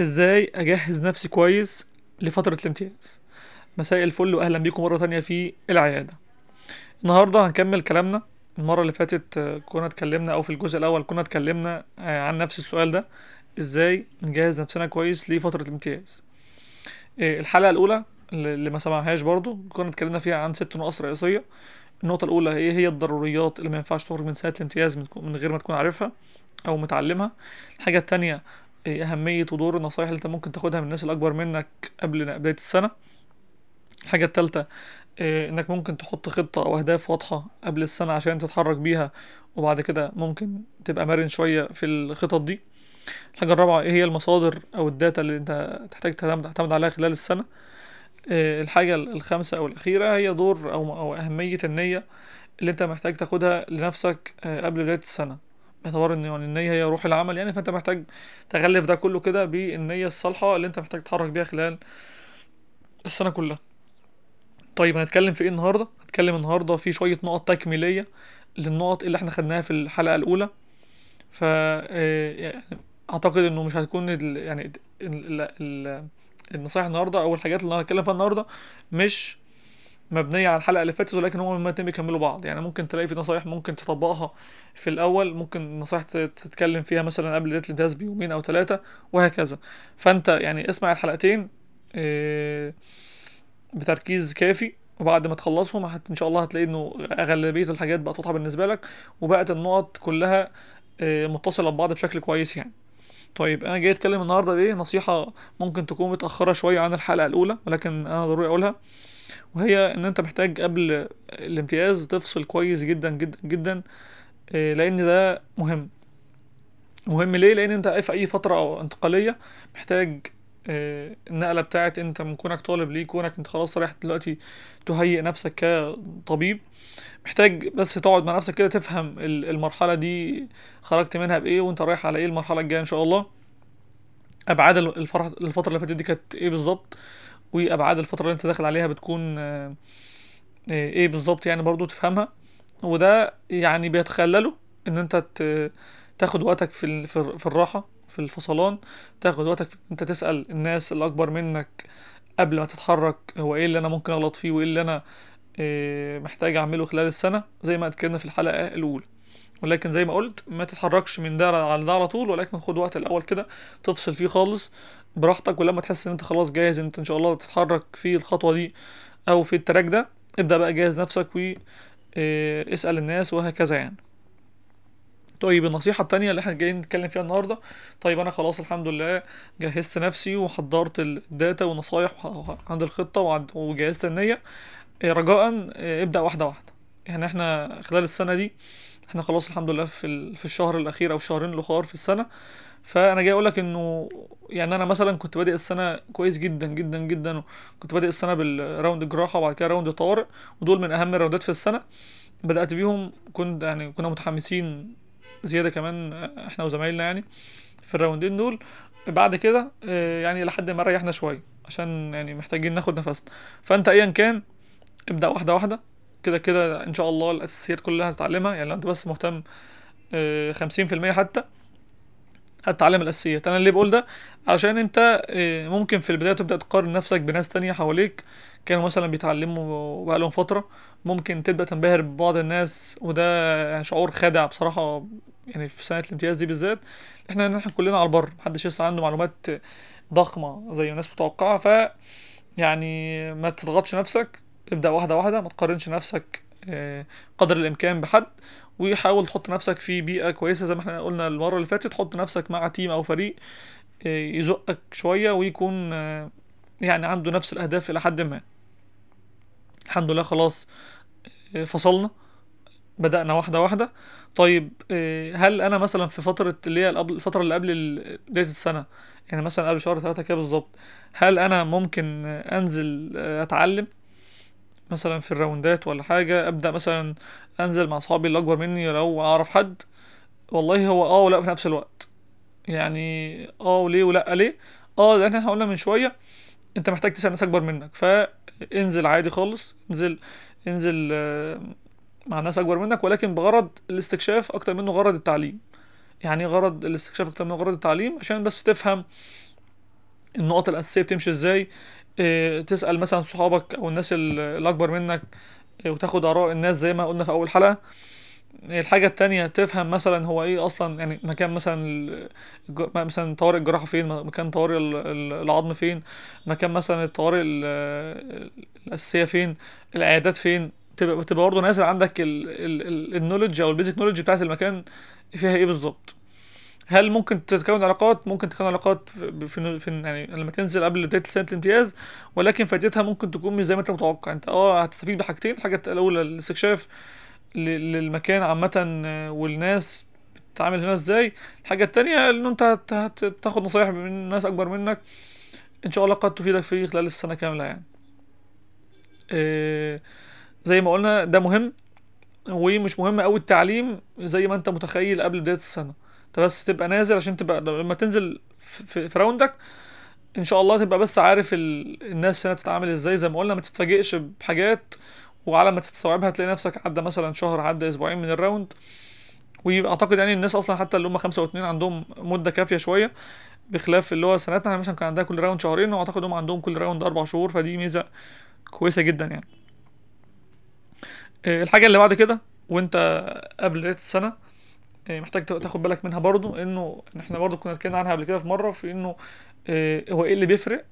إزاي أجهز نفسي كويس لفترة الامتياز. مساء الفل واهلا بيكم مرة تانية في العيادة. النهاردة هنكمل كلامنا. المرة اللي فاتت آه، كنا اتكلمنا أو في الجزء الأول كنا اتكلمنا آه، عن نفس السؤال ده. إزاي نجهز نفسنا كويس لفترة الامتياز. آه، الحلقة الأولى اللي ما سمعهاش برضو كنا اتكلمنا فيها عن ست نقاط رئيسية. النقطة الأولى هي هي الضروريات اللي ما ينفعش تخرج من سنة الامتياز من من غير ما تكون عارفها أو متعلمها. الحاجة التانية إيه أهمية ودور النصايح اللي أنت ممكن تاخدها من الناس الأكبر منك قبل بداية السنة؟ الحاجة التالتة إيه إنك ممكن تحط خطة أو أهداف واضحة قبل السنة عشان تتحرك بيها وبعد كده ممكن تبقى مرن شوية في الخطط دي. الحاجة الرابعة إيه هي المصادر أو الداتا اللي أنت تحتاج تعتمد عليها خلال السنة؟ إيه الحاجة الخامسة أو الأخيرة هي دور أو أو أهمية النية اللي أنت محتاج تاخدها لنفسك آه، قبل بداية السنة. باعتبار ان يعني النية هي روح العمل يعني فأنت محتاج تغلف ده كله كده بالنية الصالحة اللي أنت محتاج تتحرك بيها خلال السنة كلها طيب هنتكلم في إيه النهاردة هنتكلم النهاردة في شوية نقط تكميلية للنقط اللي إحنا خدناها في الحلقة الأولى ف آه، يعني أعتقد إنه مش هتكون ال... يعني. ال... ال... النصايح النهارده أو الحاجات اللي أنا هتكلم فيها النهارده مش مبنية على الحلقة اللي فاتت ولكن هما الاتنين بيكملوا بعض. يعني ممكن تلاقي في نصايح ممكن تطبقها في الأول ممكن نصايح تتكلم فيها مثلا قبل بدايه الامتياز بيومين أو ثلاثة وهكذا. فأنت يعني اسمع الحلقتين آه، بتركيز كافي وبعد ما تخلصهم هت إن شاء الله هتلاقي إنه أغلبية الحاجات بقت واضحة بالنسبة لك وبقت النقط كلها آه، متصلة ببعض بشكل كويس يعني. طيب أنا جاي أتكلم النهارده بإيه؟ نصيحة ممكن تكون متأخرة شوية عن الحلقة الأولى ولكن أنا ضروري أقولها. وهي إن أنت محتاج قبل الامتياز تفصل كويس جدا جدا جدا آه، لأن ده مهم. مهم ليه؟ لأن أنت في أي فترة انتقالية محتاج آه، النقلة بتاعت أنت من كونك طالب ليه كونك أنت خلاص رايح دلوقتي تهيئ نفسك كطبيب. محتاج بس تقعد مع نفسك كده تفهم ال- المرحلة دي خرجت منها بإيه وأنت رايح على إيه المرحلة الجاية إن شاء الله. أبعاد الفترة اللي فاتت دي كانت إيه بالظبط؟ وأبعاد الفترة اللي أنت داخل عليها بتكون آه، آه، إيه بالظبط يعني برضو تفهمها. وده يعني بيتخلله إن أنت تاخد وقتك في في الر- في الراحة في الفصلان. تاخد وقتك في أنت تسأل الناس اللي اكبر منك قبل ما تتحرك هو إيه اللي أنا ممكن أغلط فيه وإيه اللي أنا آه، محتاج أعمله خلال السنة زي ما اتكلمنا في الحلقة الأولى. ولكن زي ما قلت ما تتحركش من ده على ده على طول ولكن خد وقت الأول كده تفصل فيه خالص براحتك ولما تحس إن أنت خلاص جاهز أنت إن شاء الله تتحرك في الخطوة دي أو في ال track ده ابدأ بقى جهز نفسك و آه، اسأل الناس وهكذا يعني. طيب النصيحة التانية اللي إحنا جايين نتكلم فيها النهاردة طيب أنا خلاص الحمد لله جهزت نفسي وحضرت ال data والنصايح وعندي الخطة وجهزت النية آه، رجاء آه، ابدأ واحدة واحدة. يعني إحنا خلال السنة دي إحنا خلاص الحمد لله في في الشهر الأخير أو الشهرين الآخر في السنة. فأنا جاي أقول لك إنه يعني أنا مثلا كنت بادئ السنة كويس جدا جدا جدا كنت بادئ السنة بال round جراحة وبعد كده round طوارئ ودول من أهم الراوندات في السنة. بدأت بيهم كنت يعني كنا متحمسين زيادة كمان إحنا وزمايلنا يعني في الراوندين دول. بعد كده آه، يعني لحد ما ريحنا شوية عشان يعني محتاجين ناخد نفسنا. فأنت ايا كان ابدأ واحدة واحدة. كده كده إن شاء الله الأساسيات كلها هتتعلمها. يعني لو أنت بس مهتم خمسين في المية حتى هتتعلم الأساسيات. أنا اللي بقول ده عشان أنت آه، ممكن في البداية تبدأ تقارن نفسك بناس تانية حواليك. كانوا مثلا بيتعلموا بقالهم فترة. ممكن تبدأ تنبهر ببعض الناس وده شعور خادع بصراحة يعني في سنة الامتياز دي بالذات. إحنا إحنا كلنا على البر محدش لسه عنده معلومات ضخمة زي الناس متوقعة. ف يعني ما تضغطش نفسك. ابدأ واحدة واحدة ما تقارنش نفسك آه، قدر الإمكان بحد وحاول تحط نفسك في بيئة كويسة زي ما إحنا قلنا المرة اللي فاتت حط نفسك مع تيم أو فريق آه، يزقك شوية ويكون آه، يعني عنده نفس الأهداف إلى حد ما. الحمد لله خلاص فصلنا بدأنا واحدة واحدة. طيب هل أنا مثلا في فترة اللي هي الفترة اللي قبل بداية السنة يعني مثلا قبل شهر ثلاثة كده بالظبط هل أنا ممكن أنزل آه، أتعلم؟ مثلا في الراوندات ولا حاجة أبدأ مثلا أنزل مع أصحابي اللي أكبر مني لو أعرف حد. والله هو آه ولا في نفس الوقت. يعني آه وليه ولا ليه؟ آه لأن إحنا قلنا من شوية أنت محتاج تسأل ناس أكبر منك. فانزل عادي خالص. انزل انزل آه، مع ناس أكبر منك ولكن بغرض الاستكشاف أكتر منه غرض التعليم. يعني غرض الاستكشاف أكتر من غرض التعليم عشان بس تفهم النقط الأساسية بتمشي إزاي. تسأل مثلا صحابك أو الناس ال- الأكبر منك آه، وتاخد آراء الناس زي ما قلنا في أول حلقة. الحاجة التانية تفهم مثلا هو إيه أصلا يعني مكان مثلا مثلا طوارئ الجراحة فين مكان طوارئ ال- ال- العظم فين مكان مثلا الطوارئ ال- الأساسية فين العيادات فين. تبقى تبقى برضه نازل عندك النولج أو البيزك نولج بتاعت المكان فيها إيه بالظبط. هل ممكن تتكون علاقات؟ ممكن تتكون علاقات في, في, يعني لما تنزل قبل بداية سنة الامتياز ولكن فائدتها ممكن تكون مش زي ما انت متوقع. انت آه هتستفيد بحاجتين. الحاجة الأولى الاستكشاف للمكان عامة آه، والناس بتتعامل هنا إزاي. الحاجة التانية إن انت هت- هت- تاخد نصايح من ناس أكبر منك. إن شاء الله قد تفيدك في خلال السنة كاملة يعني. آه، زي ما قلنا ده مهم ومش مهم قوي التعليم زي ما انت متخيل قبل بداية السنة. انت بس تبقى نازل عشان تبقى لما تنزل في, في round ك إن شاء الله تبقى بس عارف ال... الناس هنا بتتعامل إزاي. زي ما قلنا ما تتفاجئش بحاجات وعلى ما تستوعبها تلاقي نفسك عدى مثلا شهر عدى أسبوعين من ال round. وأعتقد يعني الناس أصلا حتى اللي هم خمسة واتنين عندهم مدة كافية شوية بخلاف اللي هو سنتنا إحنا مثلا كان عندنا كل round شهرين وأعتقد هم عندهم كل round أربع شهور فدي ميزة كويسة جدا يعني. آه، الحاجة اللي بعد كده وأنت قبل بداية السنة آه، محتاج تا- تاخد بالك منها برضو إنه إحنا برضو كنا اتكلمنا عنها قبل كده في مرة في إنه آه، هو إيه اللي بيفرق؟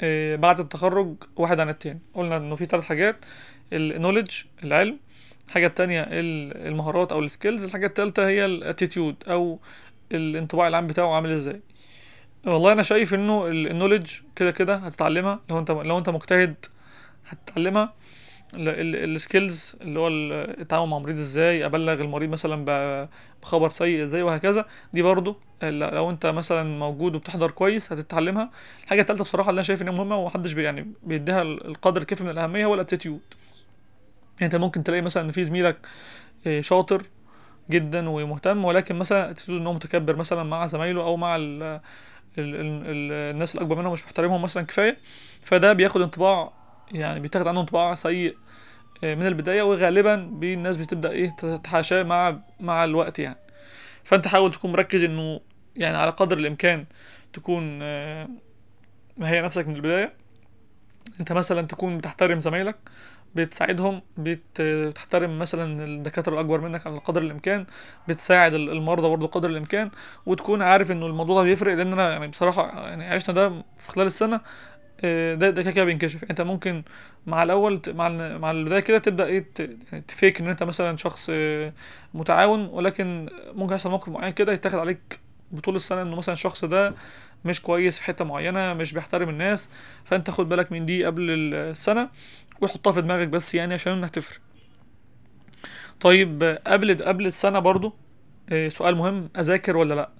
آه، بعد التخرج واحد عن التاني. قلنا إنه في ثلاث حاجات ال knowledge العلم الحاجة التانية ال- المهارات أو ال skills الحاجة التالتة هي ال attitude أو الانطباع العام بتاعه عامل إزاي. والله أنا شايف إنه ال knowledge كده كده هتتعلمها لو أنت لو أنت مجتهد هتتعلمها. ال skills اللي هو ال- التعامل مع مريض إزاي أبلغ المريض مثلا بخبر سيء إزاي وهكذا. دي برضو لو أنت مثلا موجود وبتحضر كويس هتتعلمها. الحاجة التالتة بصراحة اللي أنا شايف إنها مهمة ومحدش يعني بيديها ال- القدر الكافي من الأهمية هو ال attitude يعني أنت ممكن تلاقي مثلا إن في زميلك آه، شاطر جدا ومهتم ولكن مثلا attitude إن هو متكبر مثلا مع زمايله أو مع ال ال ال ال الناس الاكبر منه مش محترمهم مثلا كفاية. فده بياخد انطباع يعني بيتاخد عنه انطباع سيء آه، من البداية وغالبا الناس بتبدأ إيه تتحاشاه مع مع الوقت يعني. فأنت حاول تكون مركز إنه يعني على قدر الإمكان تكون آه، مهيئ نفسك من البداية. أنت مثلا تكون بتحترم زمايلك بتساعدهم بت- بتحترم مثلا الدكاترة الأكبر منك على قدر الإمكان بتساعد ال- المرضى برضه قدر الإمكان وتكون عارف إنه الموضوع ده بيفرق. لأن أنا يعني بصراحة يعني عشنا ده في خلال السنة آه، ده ده كده كده بينكشف. انت ممكن مع الأول مع مع البداية كده تبدأ إيه يعني تفيك إن أنت مثلا شخص آه، متعاون ولكن ممكن يحصل موقف معين كده يتاخد عليك بطول السنة إنه مثلا الشخص ده مش كويس في حتة معينة مش بيحترم الناس فأنت خد بالك من دي قبل السنة وحطها في دماغك بس يعني عشان إنها تفرق. طيب آه، قبل قبل السنة برضو آه، سؤال مهم أذاكر ولا لأ؟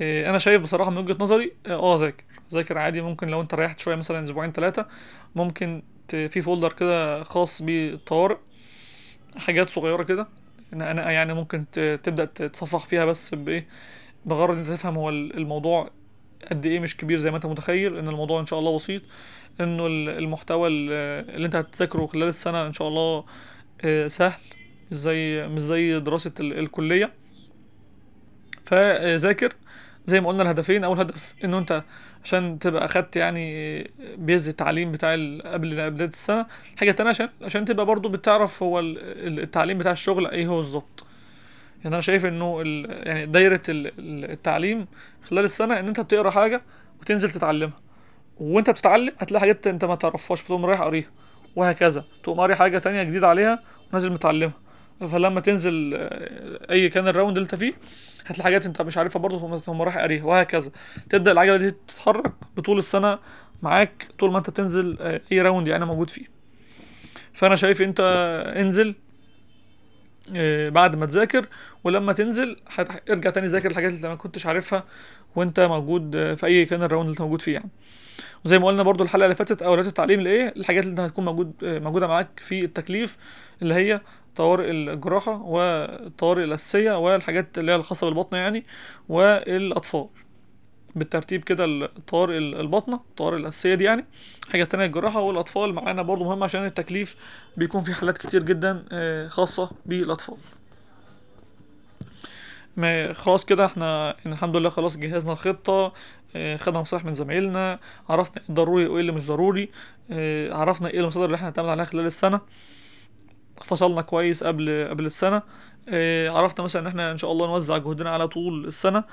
أنا شايف بصراحة من وجهة نظري آه آه، ذاكر عادي ممكن لو انت ريحت شوية مثلا أسبوعين ثلاثة ممكن في فولدر كده خاص بالطوارئ حاجات صغيرة كده أنا أنا يعني ممكن تبدأ تتصفح فيها بس بإيه بغرض إن أنت تفهم هو ال- الموضوع قد إيه مش كبير زي ما أنت متخيل إن الموضوع إن شاء الله بسيط إنه ال- المحتوى ال- اللي أنت هتذاكره خلال السنة إن شاء الله آه، سهل مش زي مش زي دراسة ال- الكلية. فذاكر زي ما قلنا الهدفين. أول هدف إنه أنت عشان تبقى أخدت يعني base التعليم بتاع قبل بدايه السنة. الحاجة التانية عشان عشان تبقى برضو بتعرف هو ال- ال- التعليم بتاع الشغل إيه هو بالظبط. يعني أنا شايف إنه. يعني دايرة ال- ال- التعليم خلال السنة إن أنت بتقرأ حاجة وتنزل تتعلمها. وأنت بتتعلم هتلاقي حاجات أنت ما تعرفهاش فتقوم رايح قاريها وهكذا. تقوم قاري حاجة تانية جديدة عليها ونازل متعلمها. فلما تنزل آه، أي كان ال round اللي أنت فيه هتلاقي حاجات أنت مش عارفها برضه تقوم رايح قاريها وهكذا. تبدأ العجلة دي تتحرك بطول السنة معاك طول ما أنت بتنزل آه، أي round يعني موجود فيه. فأنا شايف أنت انزل آه، بعد ما تذاكر ولما تنزل ارجع تاني ذاكر الحاجات اللي ما كنتش عارفها وأنت موجود في أي كان ال round اللي أنت موجود فيه يعني. وزي ما قلنا برضو الحلقة اللي فاتت اولويات التعليم لإيه؟ الحاجات اللي هتكون موجود موجودة معاك في التكليف اللي هي طوارئ الجراحة والطوارئ الأساسية والحاجات اللي هي الخاصة بالبطن يعني والأطفال. بالترتيب كده الطوارئ الباطنه الطوارئ الأساسية دي يعني. حاجة تانية الجراحة والأطفال معانا برضو مهم عشان التكليف بيكون في حالات كتير جدا آه، خاصة بالأطفال. ما خلاص كده إحنا يعني الحمد لله خلاص جهزنا الخطة آه، خدنا نصايح من زمايلنا عرفنا إيه الضروري وايه اللي مش ضروري آه، عرفنا إيه المصادر اللي إحنا هنعتمد عليها خلال السنة. فصلنا كويس قبل قبل السنة آه، عرفنا مثلا ان إحنا ان شاء الله نوزع جهدنا على طول السنة.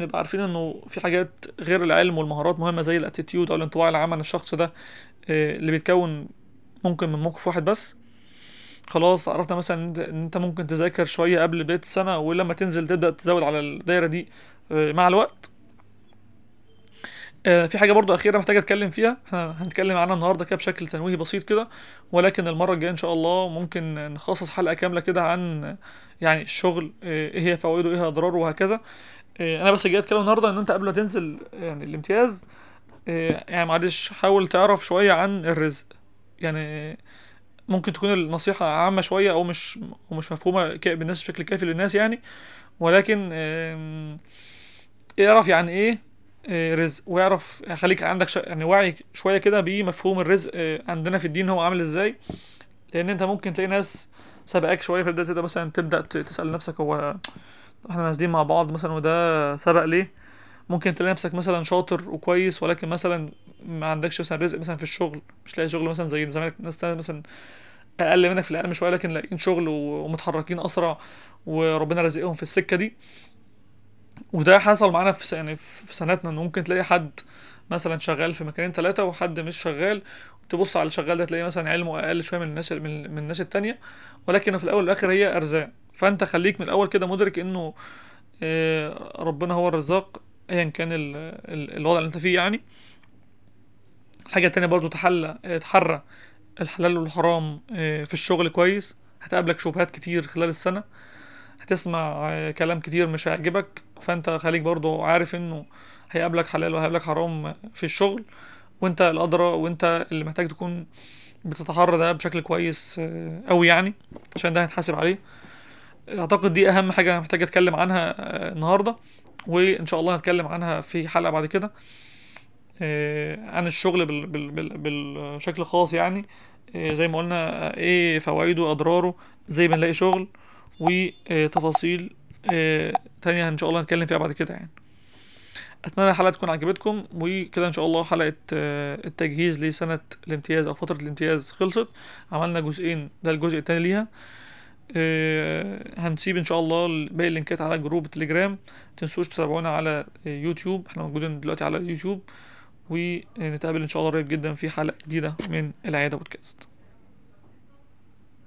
نبقى عارفين انه في حاجات غير العلم والمهارات مهمة زي الاتيتيود أو الانطباع العام عن الشخص ده اللي بيتكون ممكن من موقف واحد بس. خلاص عرفنا مثلا إن انت ممكن تذاكر شوية قبل بداية السنة ولما تنزل تبدأ تزود على الدايرة دي آه، مع الوقت. آه، في حاجة برضو أخيرة محتاج أتكلم فيها. هنتكلم عنها النهاردة كده بشكل تنويهي بسيط كده ولكن المرة الجاية إن شاء الله ممكن نخصص حلقة كاملة كده عن يعني الشغل آه، إيه هي فوائده إيه هي أضراره وهكذا. آه، أنا بس جاي أتكلم النهاردة إن أنت قبل ما تنزل يعني الامتياز آه، يعني معلش حاول تعرف شوية عن الرزق. يعني ممكن تكون النصيحة عامة شوية أو مش ومش مفهومة بالناس بشكل كافي للناس يعني ولكن اعرف يعني إيه آه، رزق واعرف خليك عندك. يعني وعي شوية كده بمفهوم الرزق آه، عندنا في الدين هو عامل إزاي لأن أنت ممكن تلاقي ناس سبقاك شوية في البداية تبدأ مثلا تبدأ ت- تسأل نفسك هو إحنا نازلين مع بعض مثلا وده سبق ليه ممكن تلاقي نفسك مثلا شاطر وكويس ولكن مثلا ما عندكش مثلا رزق مثلا في الشغل مش لاقي شغل مثلا زي زمايلك ناس تانية مثلا أقل منك في العلم شوية لكن لاقيين شغل ومتحركين أسرع وربنا رزقهم في السكة دي. وده حصل معانا في يعني في سنتنا إن ممكن تلاقي حد مثلا شغال في مكانين ثلاثة وحد مش شغال. تبص على اللي شغال ده تلاقيه مثلا علمه أقل شوية من الناس من, من الناس التانية. ولكن في الأول والآخر هي أرزاق. فأنت خليك من الأول كده مدرك إنه آه، ربنا هو الرزاق ايا كان ال- ال- الوضع اللي أنت فيه يعني. حاجة تانية برضو تحلى آه، تحرى الحلال والحرام آه، في الشغل كويس هتقابلك شبهات كتير خلال السنة هتسمع آه، كلام كتير مش هيعجبك فانت خليك برضو عارف انه هيقابلك حلال وهيقابلك حرام في الشغل وانت الأدرى وانت اللي محتاج تكون بتتحرى ده بشكل كويس قوي يعني عشان ده هنتحاسب عليه. أعتقد دي أهم حاجة محتاج أتكلم عنها النهاردة وإن شاء الله هنتكلم عنها في حلقة بعد كده. عن الشغل بال بال بال بالشكل خاص يعني. آه، زي ما قلنا آه، إيه فوائده اضراره إزاي بنلاقي شغل وتفاصيل آه، تانية إن شاء الله هنتكلم فيها بعد كده يعني. أتمنى الحلقة تكون عجبتكم وكده إن شاء الله حلقة آه، التجهيز لسنة الامتياز أو فترة الامتياز خلصت. عملنا جزئين ده الجزء التاني ليها. آه، هنسيب إن شاء الله باقي اللينكات على group التليجرام متنسوش تتابعونا على آه، يوتيوب. إحنا موجودين دلوقتي على اليوتيوب ونتقابل إن شاء الله قريب جدا في حلقة جديدة من العيادة بودكاست.